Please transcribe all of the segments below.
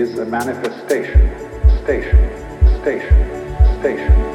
is a manifestation, station, station, station,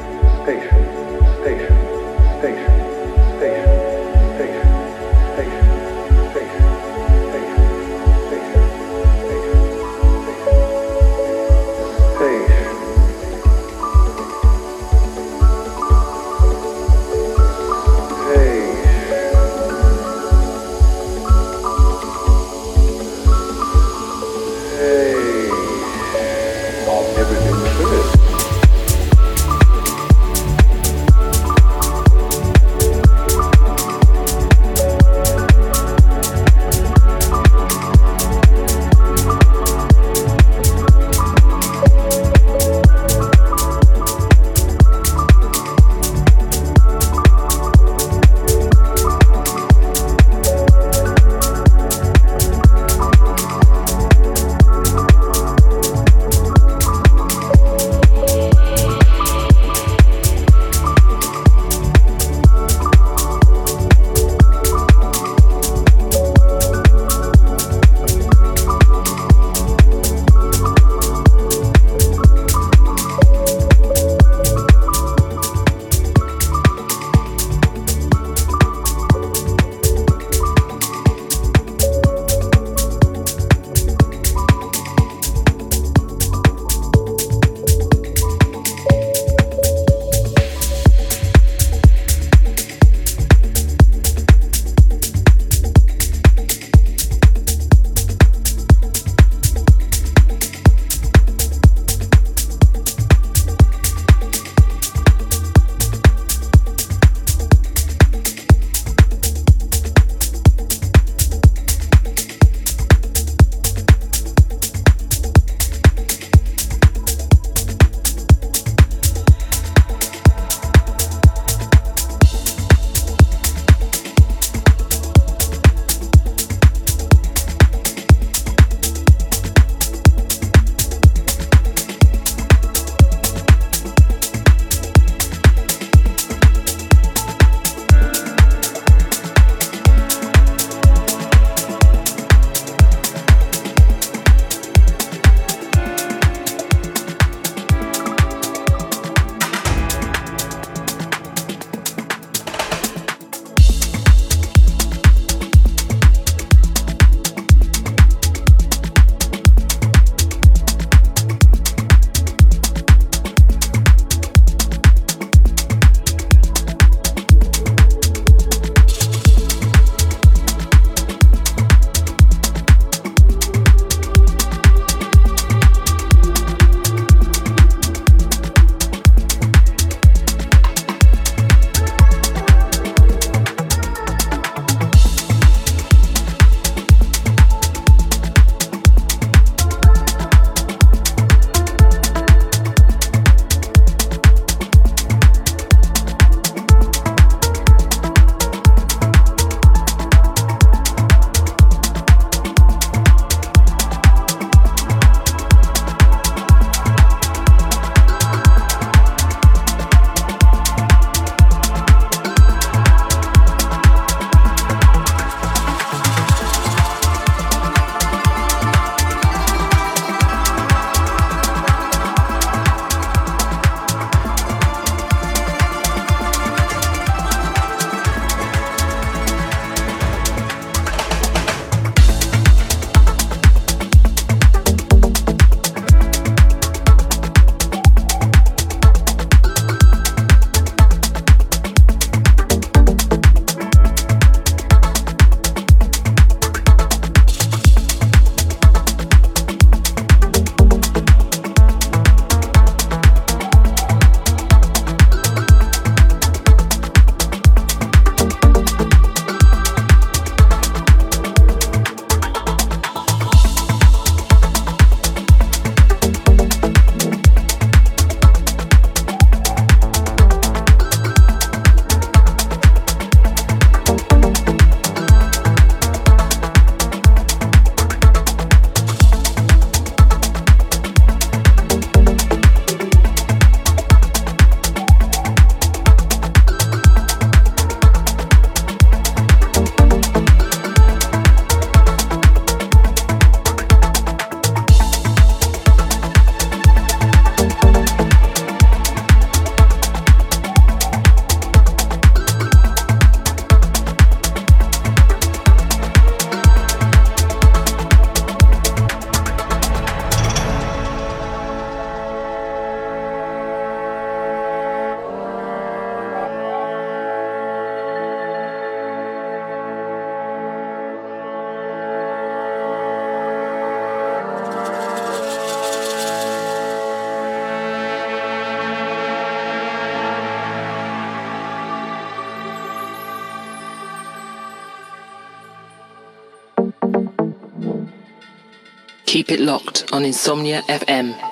Keep it locked on Insomnia FM.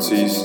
Frequencies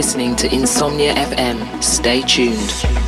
Listening to Insomnia FM. Stay tuned.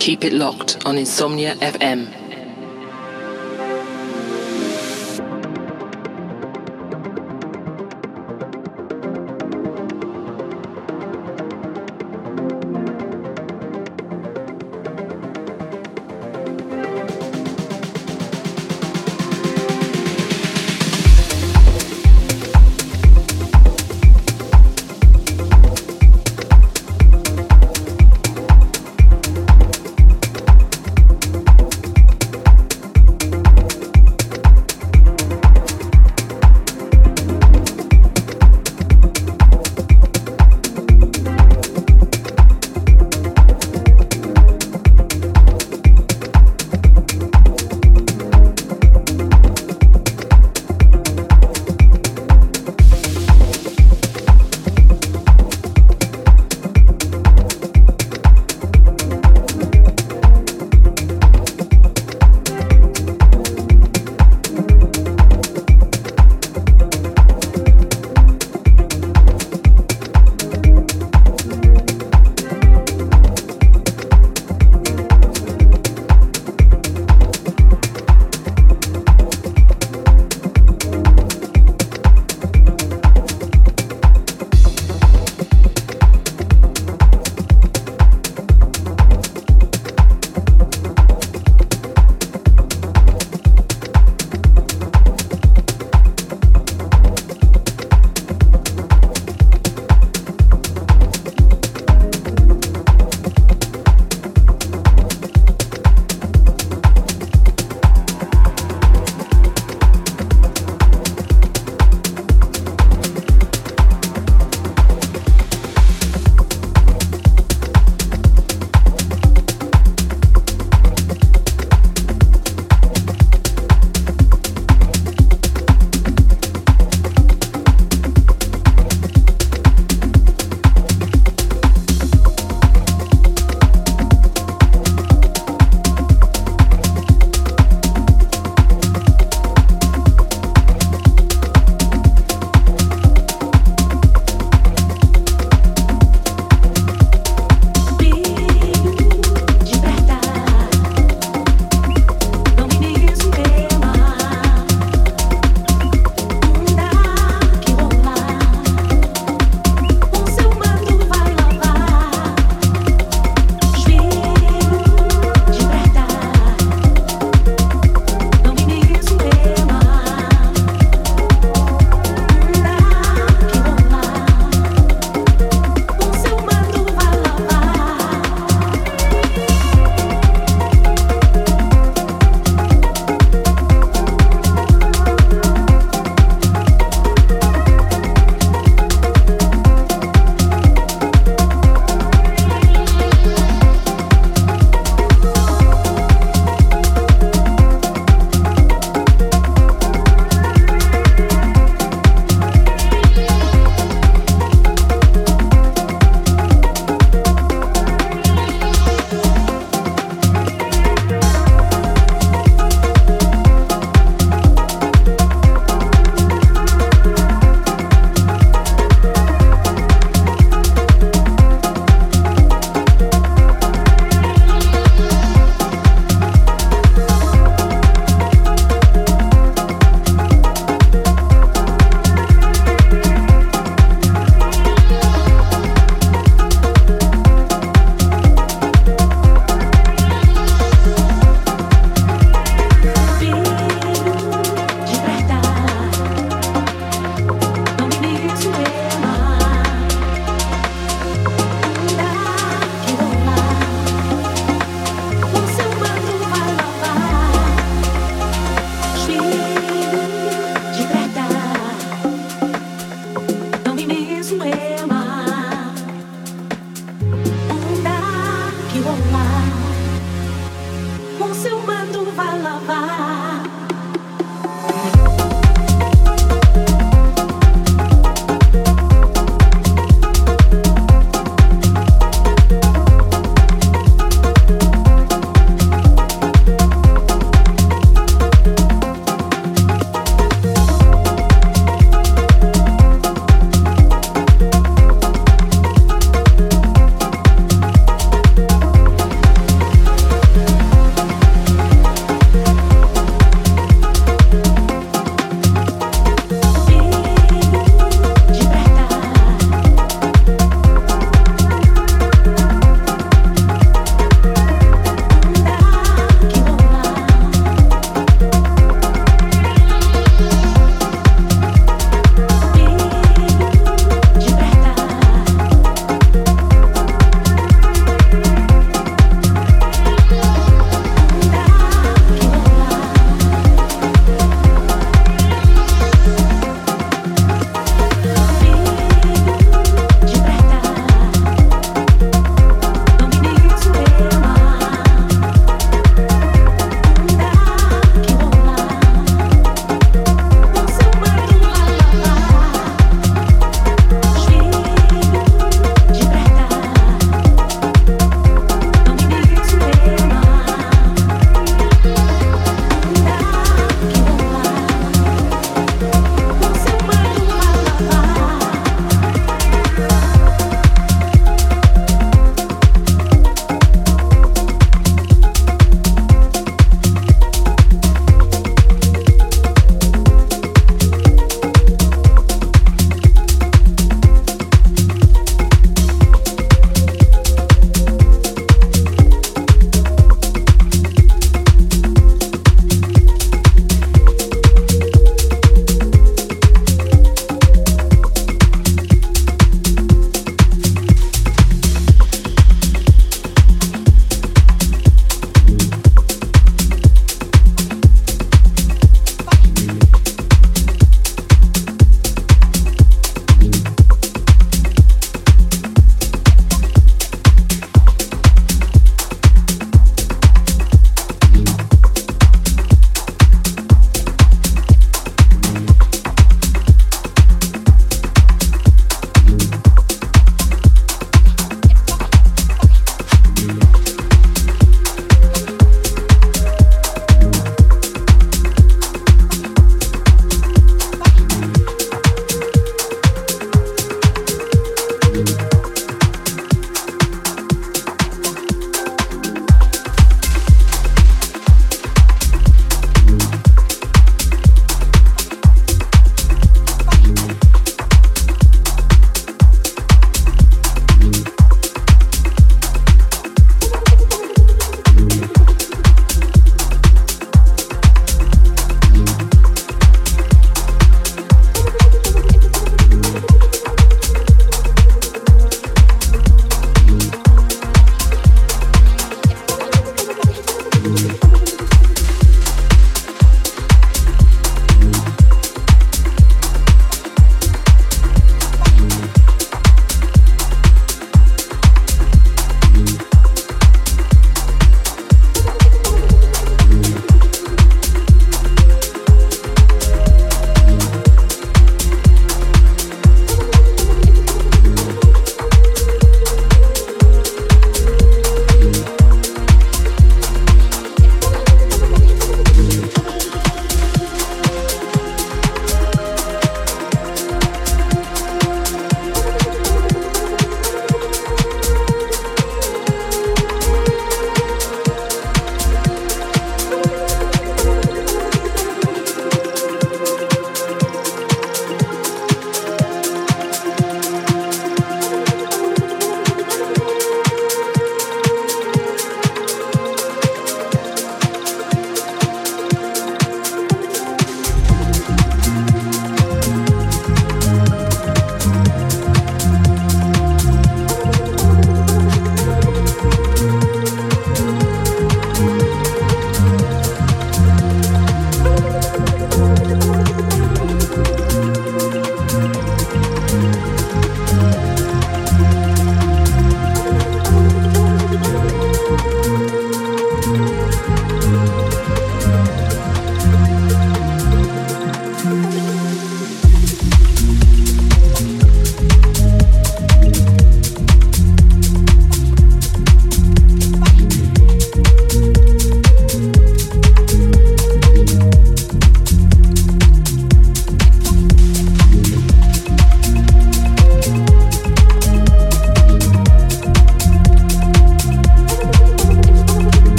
Keep it locked on Insomnia FM.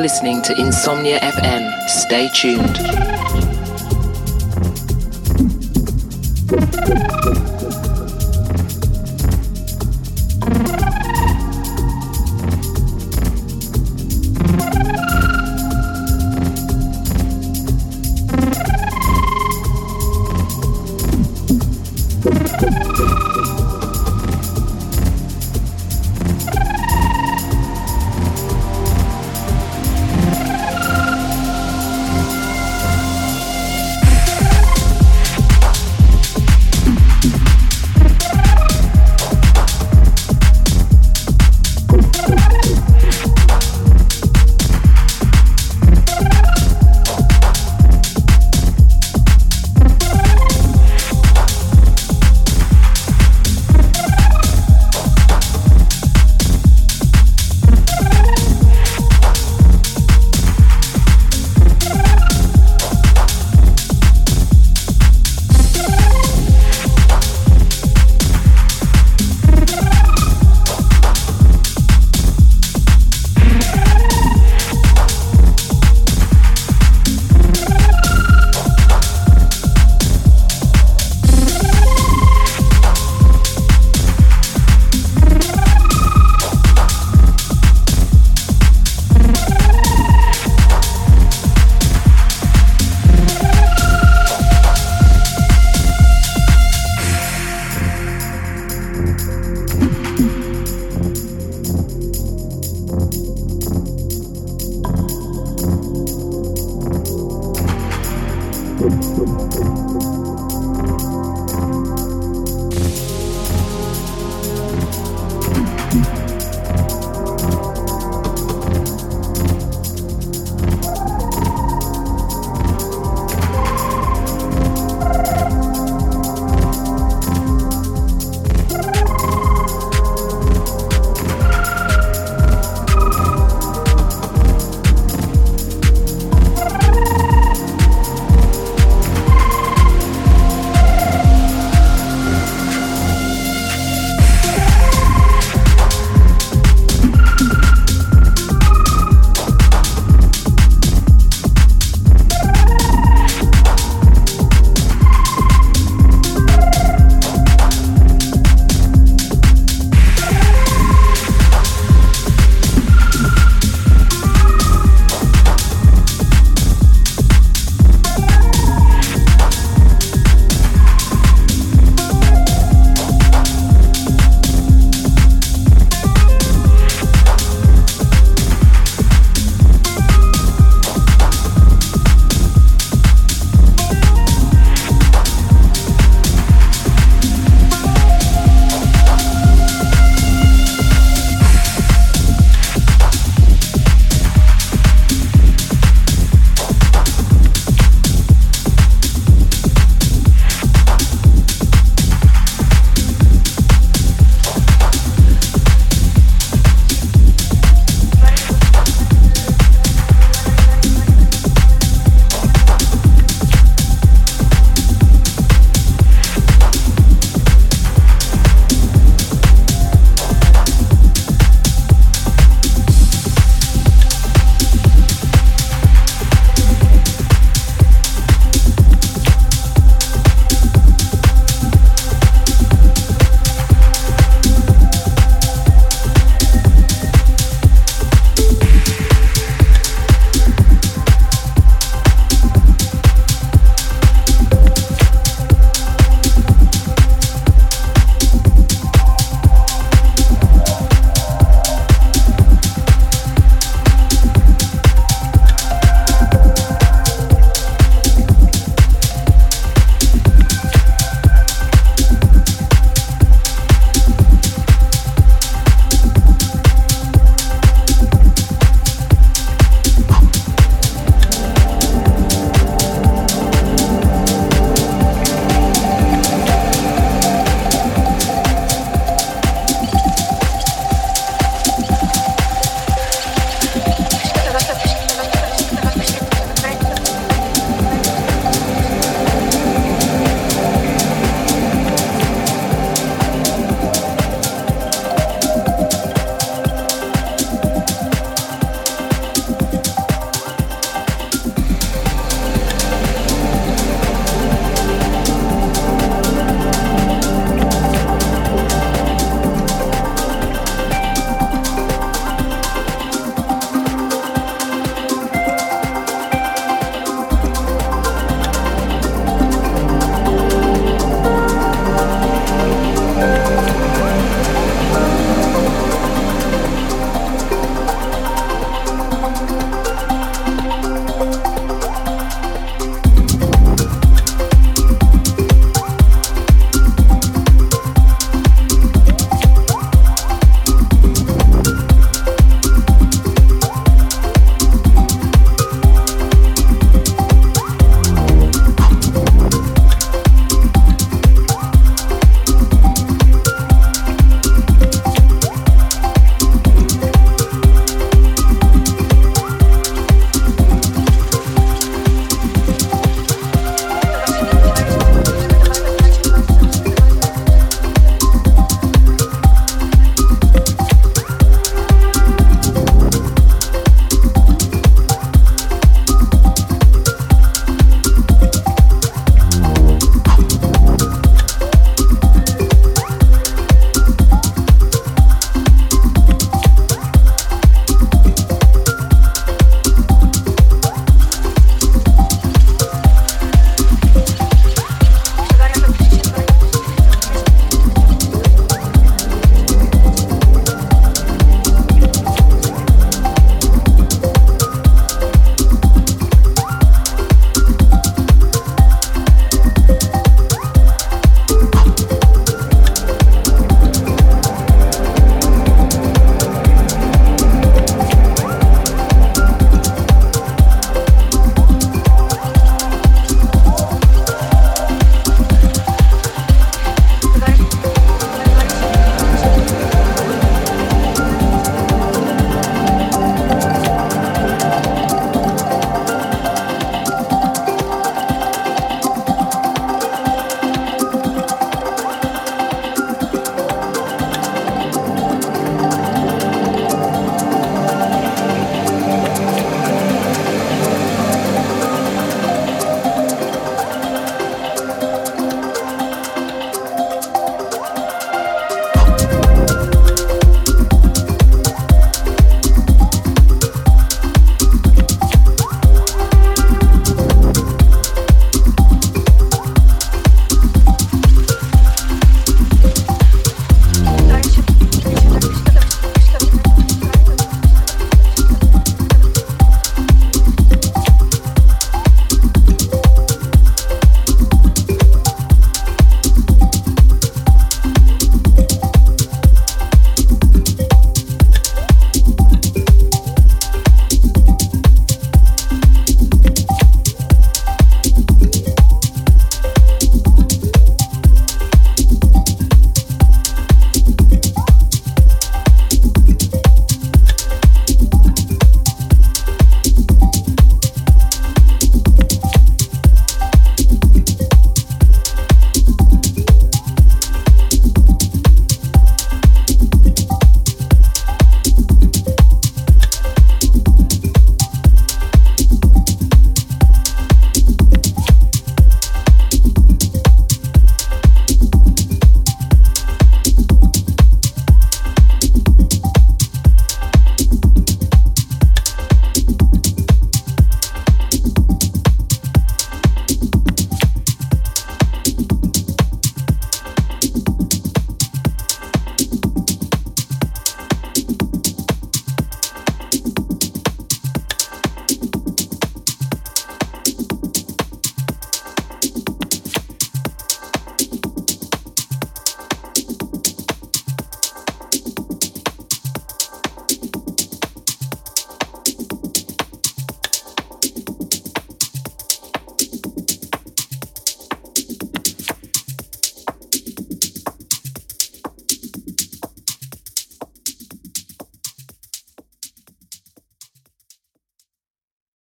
Listening to Insomnia FM. Stay tuned.